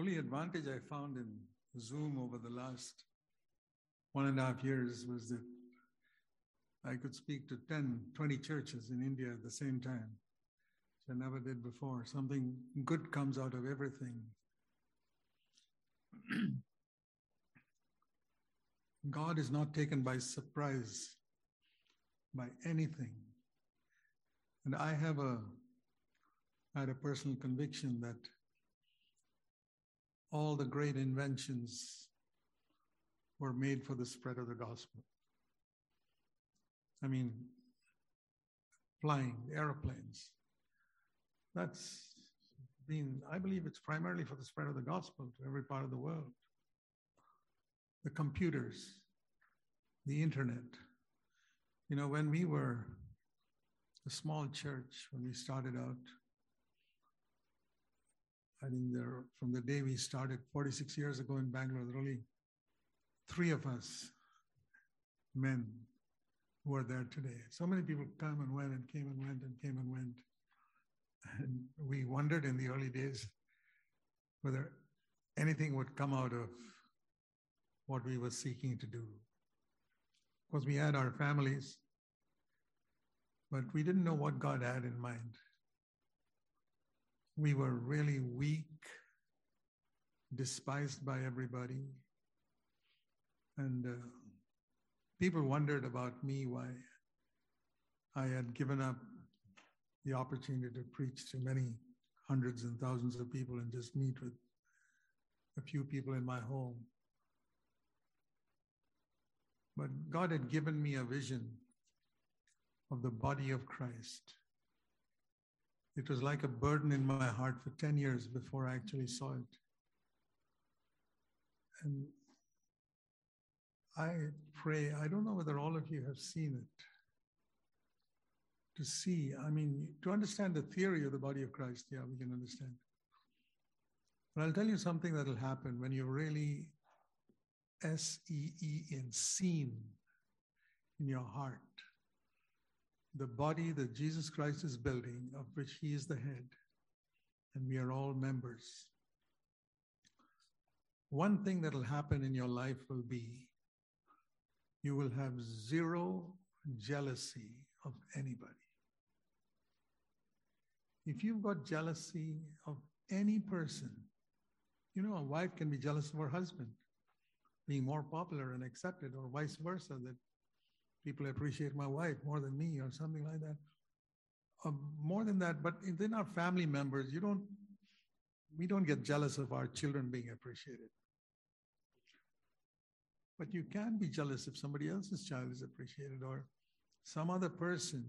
only advantage I found in Zoom over the last one and a half years was that I could speak to 10, 20 churches in India at the same time, which I never did before. Something good comes out of everything. God is not taken by surprise by anything. And I have a I had a personal conviction that all the great inventions were made for the spread of the gospel. I mean, flying, airplanes. That's been, I believe it's primarily for the spread of the gospel to every part of the world. The computers, the internet. You know, when we were a small church, when we started out, I think there, from the day we started 46 years ago in Bangalore, there only three of us men who are there today. So many people come and went and came and went and came and went. And we wondered in the early days whether anything would come out of what we were seeking to do. Because we had our families, but we didn't know what God had in mind. We were really weak, despised by everybody. And uh, people wondered about me why I had given up the opportunity to preach to many hundreds and thousands of people and just meet with a few people in my home. But God had given me a vision of the body of Christ. It was like a burden in my heart for 10 years before I actually mm-hmm. saw it. And I pray, I don't know whether all of you have seen it. To see, I mean, to understand the theory of the body of Christ, yeah, we can understand. But I'll tell you something that will happen when you really S E E in seen in your heart the body that Jesus Christ is building, of which he is the head, and we are all members. One thing that will happen in your life will be you will have zero jealousy of anybody. If you've got jealousy of any person, you know, a wife can be jealous of her husband being more popular and accepted, or vice versa, that people appreciate my wife more than me, or something like that. Uh, more than that, but they're not family members, you don't, we don't get jealous of our children being appreciated. But you can be jealous if somebody else's child is appreciated or some other person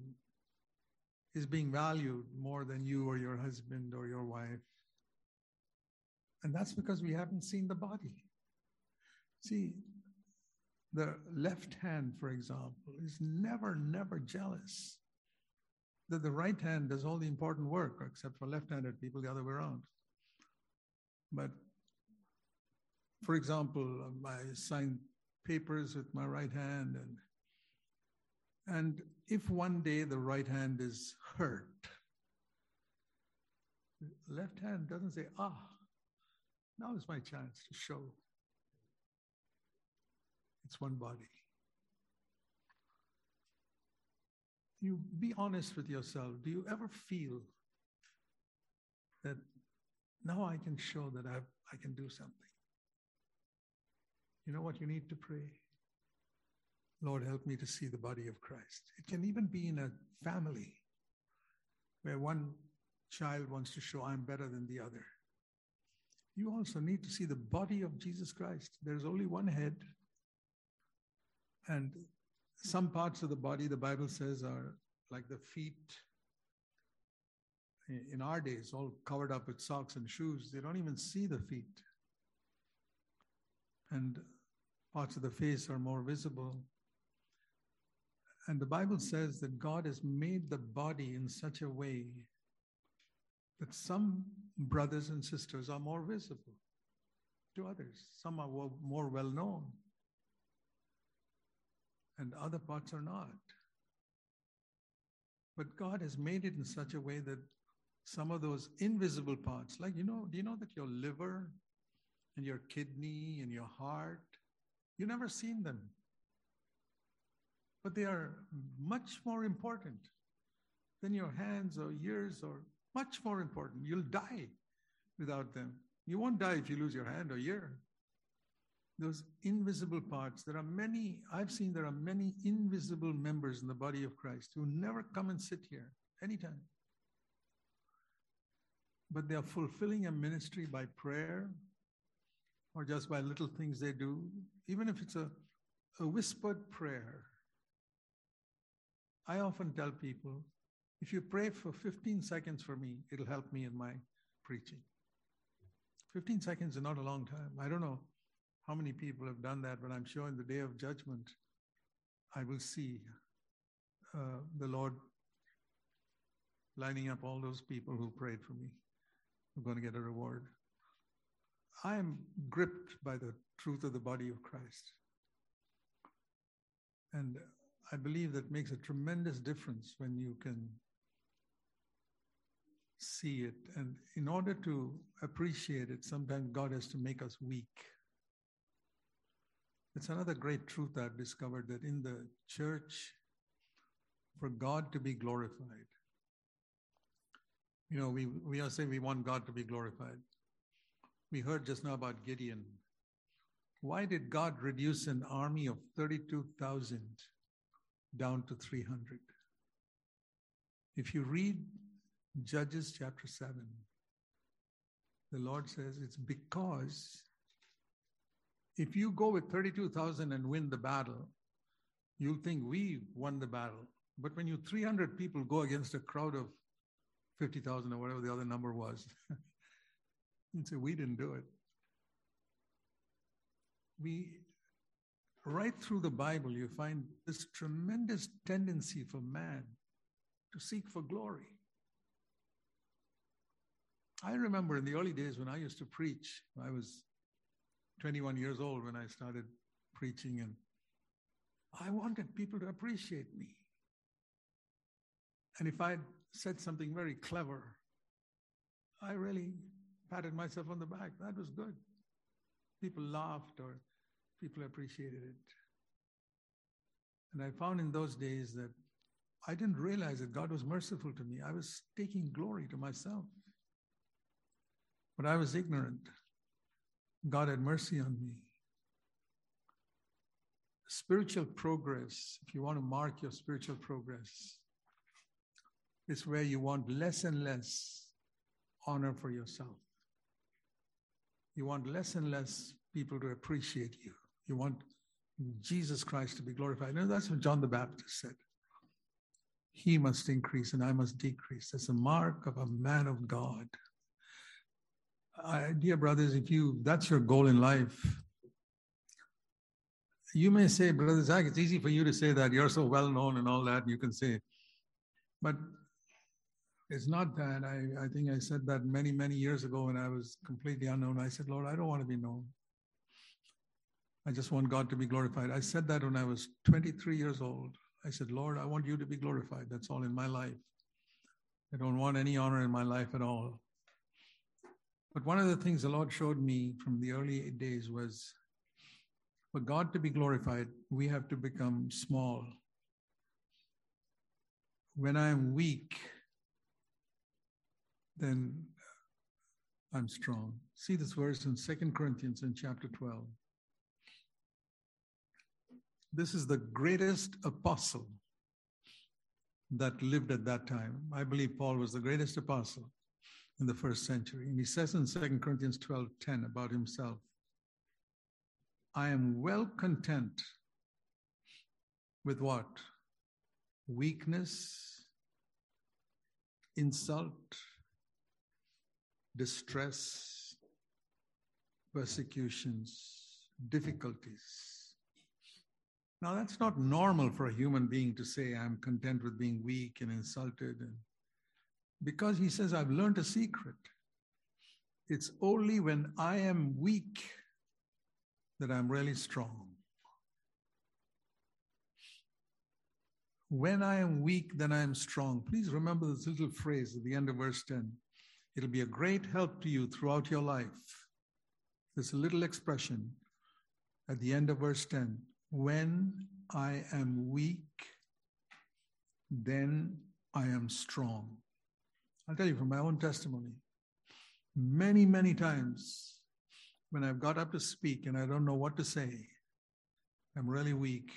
is being valued more than you or your husband or your wife. And that's because we haven't seen the body. See, the left hand, for example, is never, never jealous that the right hand does all the important work, except for left handed people, the other way around. But for example, I sign papers with my right hand and and if one day the right hand is hurt left hand doesn't say ah now is my chance to show it's one body you be honest with yourself do you ever feel that now i can show that i i can do something you know what you need to pray? Lord, help me to see the body of Christ. It can even be in a family where one child wants to show I'm better than the other. You also need to see the body of Jesus Christ. There's only one head, and some parts of the body, the Bible says, are like the feet in our days, all covered up with socks and shoes. They don't even see the feet and parts of the face are more visible. And the Bible says that God has made the body in such a way that some brothers and sisters are more visible to others, some are more well known, and other parts are not. But God has made it in such a way that some of those invisible parts, like you know, do you know that your liver and your kidney and your heart. You never seen them. But they are much more important than your hands or ears or much more important. You'll die without them. You won't die if you lose your hand or ear. Those invisible parts, there are many, I've seen there are many invisible members in the body of Christ who never come and sit here anytime. But they are fulfilling a ministry by prayer or just by little things they do, even if it's a, a whispered prayer. I often tell people if you pray for 15 seconds for me, it'll help me in my preaching. 15 seconds is not a long time. I don't know how many people have done that, but I'm sure in the day of judgment, I will see uh, the Lord lining up all those people who prayed for me. I'm going to get a reward. I am gripped by the truth of the body of Christ. And I believe that makes a tremendous difference when you can see it. And in order to appreciate it, sometimes God has to make us weak. It's another great truth I've discovered that in the church, for God to be glorified, you know, we, we are saying we want God to be glorified. We heard just now about Gideon. Why did God reduce an army of 32,000 down to 300? If you read Judges chapter 7. The Lord says it's because if you go with 32,000 and win the battle, you'll think we won the battle. But when you 300 people go against a crowd of 50,000 or whatever the other number was, you'd say, we didn't do it. We, right through the Bible, you find this tremendous tendency for man to seek for glory. I remember in the early days when I used to preach, I was 21 years old when I started preaching, and I wanted people to appreciate me. And if I said something very clever, I really patted myself on the back. That was good. People laughed or people appreciated it. And I found in those days that I didn't realize that God was merciful to me. I was taking glory to myself. But I was ignorant. God had mercy on me. Spiritual progress, if you want to mark your spiritual progress, is where you want less and less honor for yourself. You want less and less people to appreciate you. You want Jesus Christ to be glorified. And that's what John the Baptist said. He must increase and I must decrease. That's a mark of a man of God dear brothers, if you that's your goal in life, you may say, Brother Zach, it's easy for you to say that. You're so well known and all that. You can say, but it's not that. I, I think I said that many, many years ago when I was completely unknown. I said, Lord, I don't want to be known. I just want God to be glorified. I said that when I was 23 years old. I said, Lord, I want you to be glorified. That's all in my life. I don't want any honor in my life at all. But one of the things the Lord showed me from the early days was for God to be glorified, we have to become small. When I'm weak, then I'm strong. See this verse in Second Corinthians in chapter 12. This is the greatest apostle that lived at that time. I believe Paul was the greatest apostle in the first century. And he says in 2 Corinthians 12 10 about himself, I am well content with what? Weakness, insult, distress, persecutions, difficulties. Now, that's not normal for a human being to say, I'm content with being weak and insulted and because he says, I've learned a secret. It's only when I am weak that I'm really strong. When I am weak, then I am strong. Please remember this little phrase at the end of verse 10. It'll be a great help to you throughout your life this little expression at the end of verse 10 when I am weak, then I am strong. I'll tell you from my own testimony. Many, many times when I've got up to speak and I don't know what to say, I'm really weak.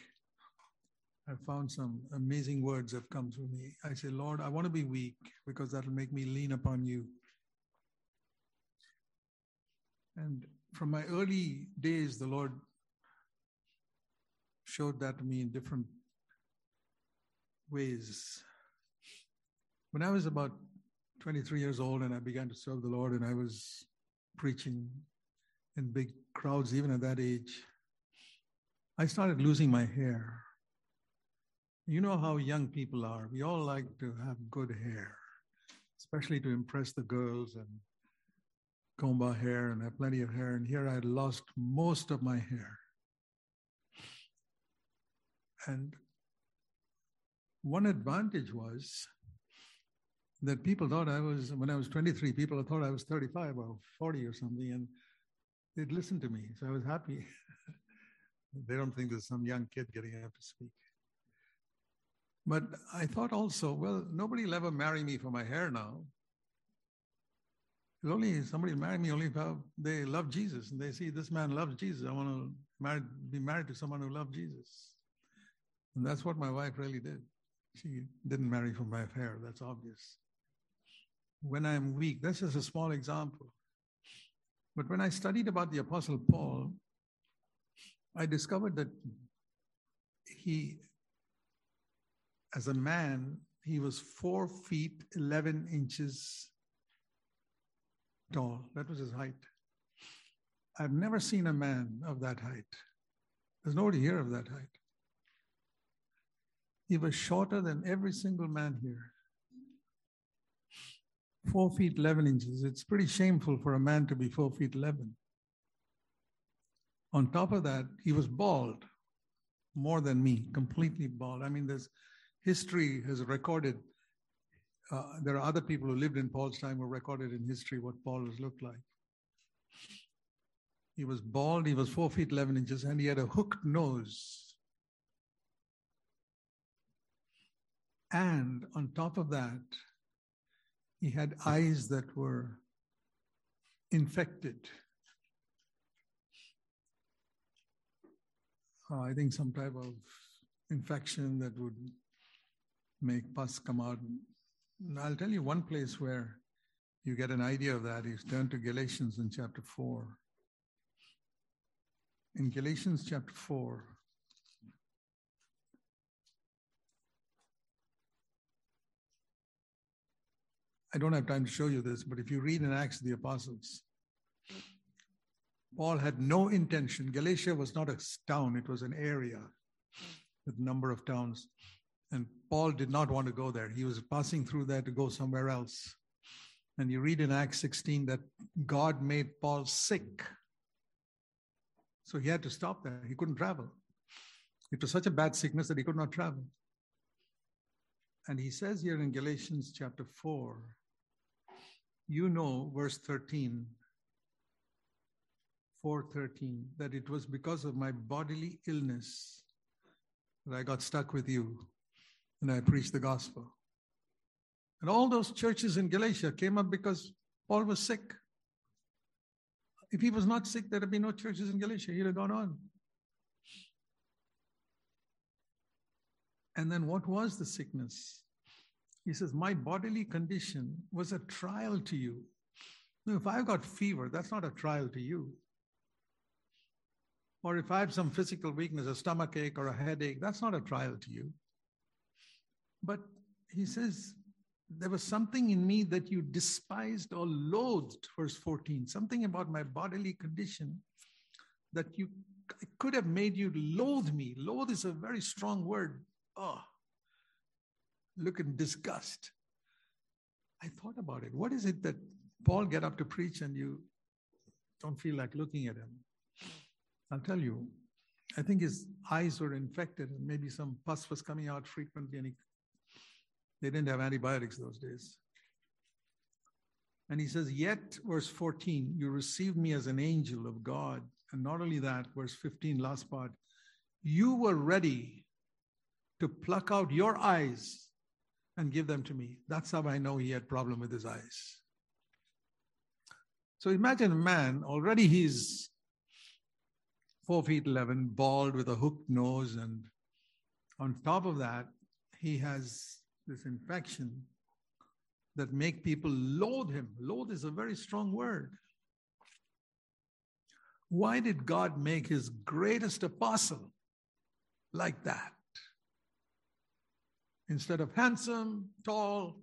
I've found some amazing words have come through me. I say, Lord, I want to be weak because that'll make me lean upon you. And from my early days, the Lord showed that to me in different ways. When I was about 23 years old and I began to serve the Lord and I was preaching in big crowds, even at that age, I started losing my hair. You know how young people are. We all like to have good hair, especially to impress the girls and comb our hair and have plenty of hair. And here I had lost most of my hair. And one advantage was that people thought I was, when I was 23, people thought I was 35 or 40 or something, and they'd listen to me. So I was happy. they don't think there's some young kid getting up to speak. But I thought also, well, nobody will ever marry me for my hair now. It's only somebody will marry me only if they love Jesus and they see this man loves Jesus. I want to marry, be married to someone who loves Jesus. And that's what my wife really did. She didn't marry for my hair, that's obvious. When I'm weak, this is a small example. But when I studied about the Apostle Paul, I discovered that he, as a man, he was four feet 11 inches tall. That was his height. I've never seen a man of that height. There's nobody here of that height. He was shorter than every single man here. Four feet 11 inches. It's pretty shameful for a man to be four feet 11. On top of that, he was bald, more than me, completely bald. I mean, there's history has recorded. Uh, there are other people who lived in Paul's time who recorded in history what Paul has looked like. He was bald, he was four feet 11 inches, and he had a hooked nose. And on top of that, he had eyes that were infected. Uh, I think some type of infection that would make pus come out. I'll tell you one place where you get an idea of that is turn to Galatians in chapter 4. In Galatians chapter 4, I don't have time to show you this, but if you read in Acts of the Apostles, Paul had no intention. Galatia was not a town, it was an area with a number of towns. And Paul did not want to go there. He was passing through there to go somewhere else. And you read in Acts 16 that God made Paul sick. So he had to stop there. He couldn't travel. It was such a bad sickness that he could not travel. And he says here in Galatians chapter 4 you know, verse 13, 413, that it was because of my bodily illness that I got stuck with you and I preached the gospel. And all those churches in Galatia came up because Paul was sick. If he was not sick, there'd be no churches in Galatia. He'd have gone on. And then what was the sickness? He says, My bodily condition was a trial to you. Now, if I've got fever, that's not a trial to you. Or if I have some physical weakness, a stomach ache or a headache, that's not a trial to you. But he says, there was something in me that you despised or loathed, verse 14, something about my bodily condition that you could have made you loathe me. Loathe is a very strong word. Oh, look in disgust. I thought about it. What is it that Paul get up to preach and you don't feel like looking at him? I'll tell you. I think his eyes were infected and maybe some pus was coming out frequently and he, they didn't have antibiotics those days. And he says, Yet, verse 14, you received me as an angel of God. And not only that, verse 15, last part, you were ready to pluck out your eyes and give them to me. That's how I know he had problem with his eyes. So imagine a man, already he's four feet 11, bald with a hooked nose. And on top of that, he has this infection that make people loathe him. Loathe is a very strong word. Why did God make his greatest apostle like that? Instead of handsome, tall,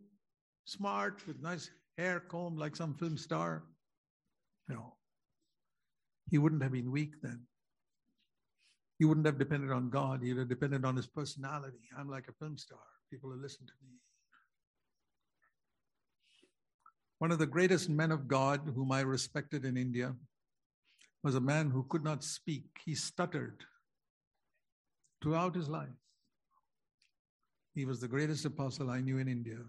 smart, with nice hair combed like some film star, you know, He wouldn't have been weak then. He wouldn't have depended on God. He would have depended on his personality. I'm like a film star. People will listen to me. One of the greatest men of God whom I respected in India was a man who could not speak. He stuttered throughout his life. He was the greatest apostle I knew in India.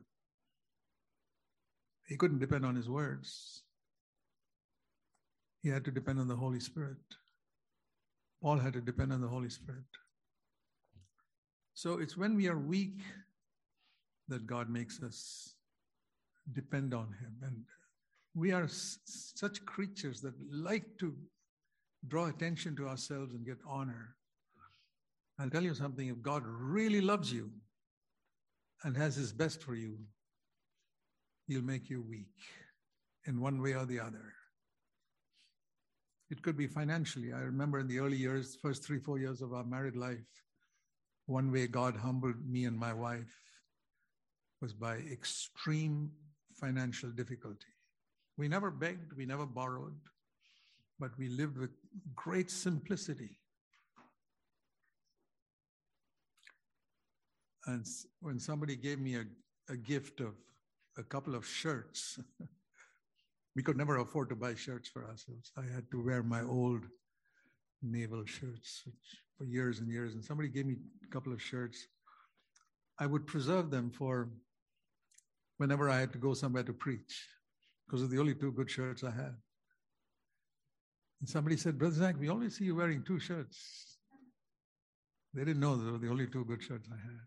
He couldn't depend on his words. He had to depend on the Holy Spirit. Paul had to depend on the Holy Spirit. So it's when we are weak that God makes us depend on Him. And we are s- such creatures that like to draw attention to ourselves and get honor. I'll tell you something if God really loves you and has His best for you, He'll make you weak in one way or the other. It could be financially. I remember in the early years, first three, four years of our married life, one way God humbled me and my wife was by extreme financial difficulty. We never begged, we never borrowed, but we lived with great simplicity. And when somebody gave me a, a gift of a couple of shirts, we could never afford to buy shirts for ourselves. I had to wear my old naval shirts for years and years. And somebody gave me a couple of shirts. I would preserve them for whenever I had to go somewhere to preach, because of the only two good shirts I had. And somebody said, Brother Zach, we only see you wearing two shirts. They didn't know they were the only two good shirts I had.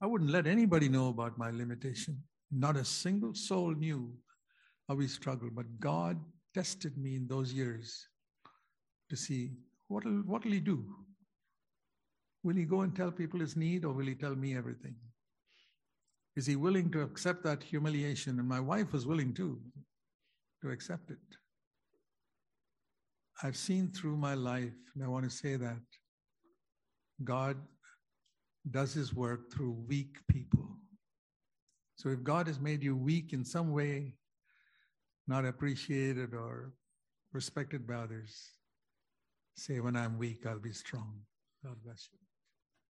I wouldn't let anybody know about my limitation. Not a single soul knew how we struggled, but God tested me in those years to see what will what will He do? Will He go and tell people His need, or will He tell me everything? Is He willing to accept that humiliation? And my wife was willing too to accept it. I've seen through my life, and I want to say that God does His work through weak people. So if God has made you weak in some way, not appreciated or respected by others, say, when I'm weak, I'll be strong. God bless you.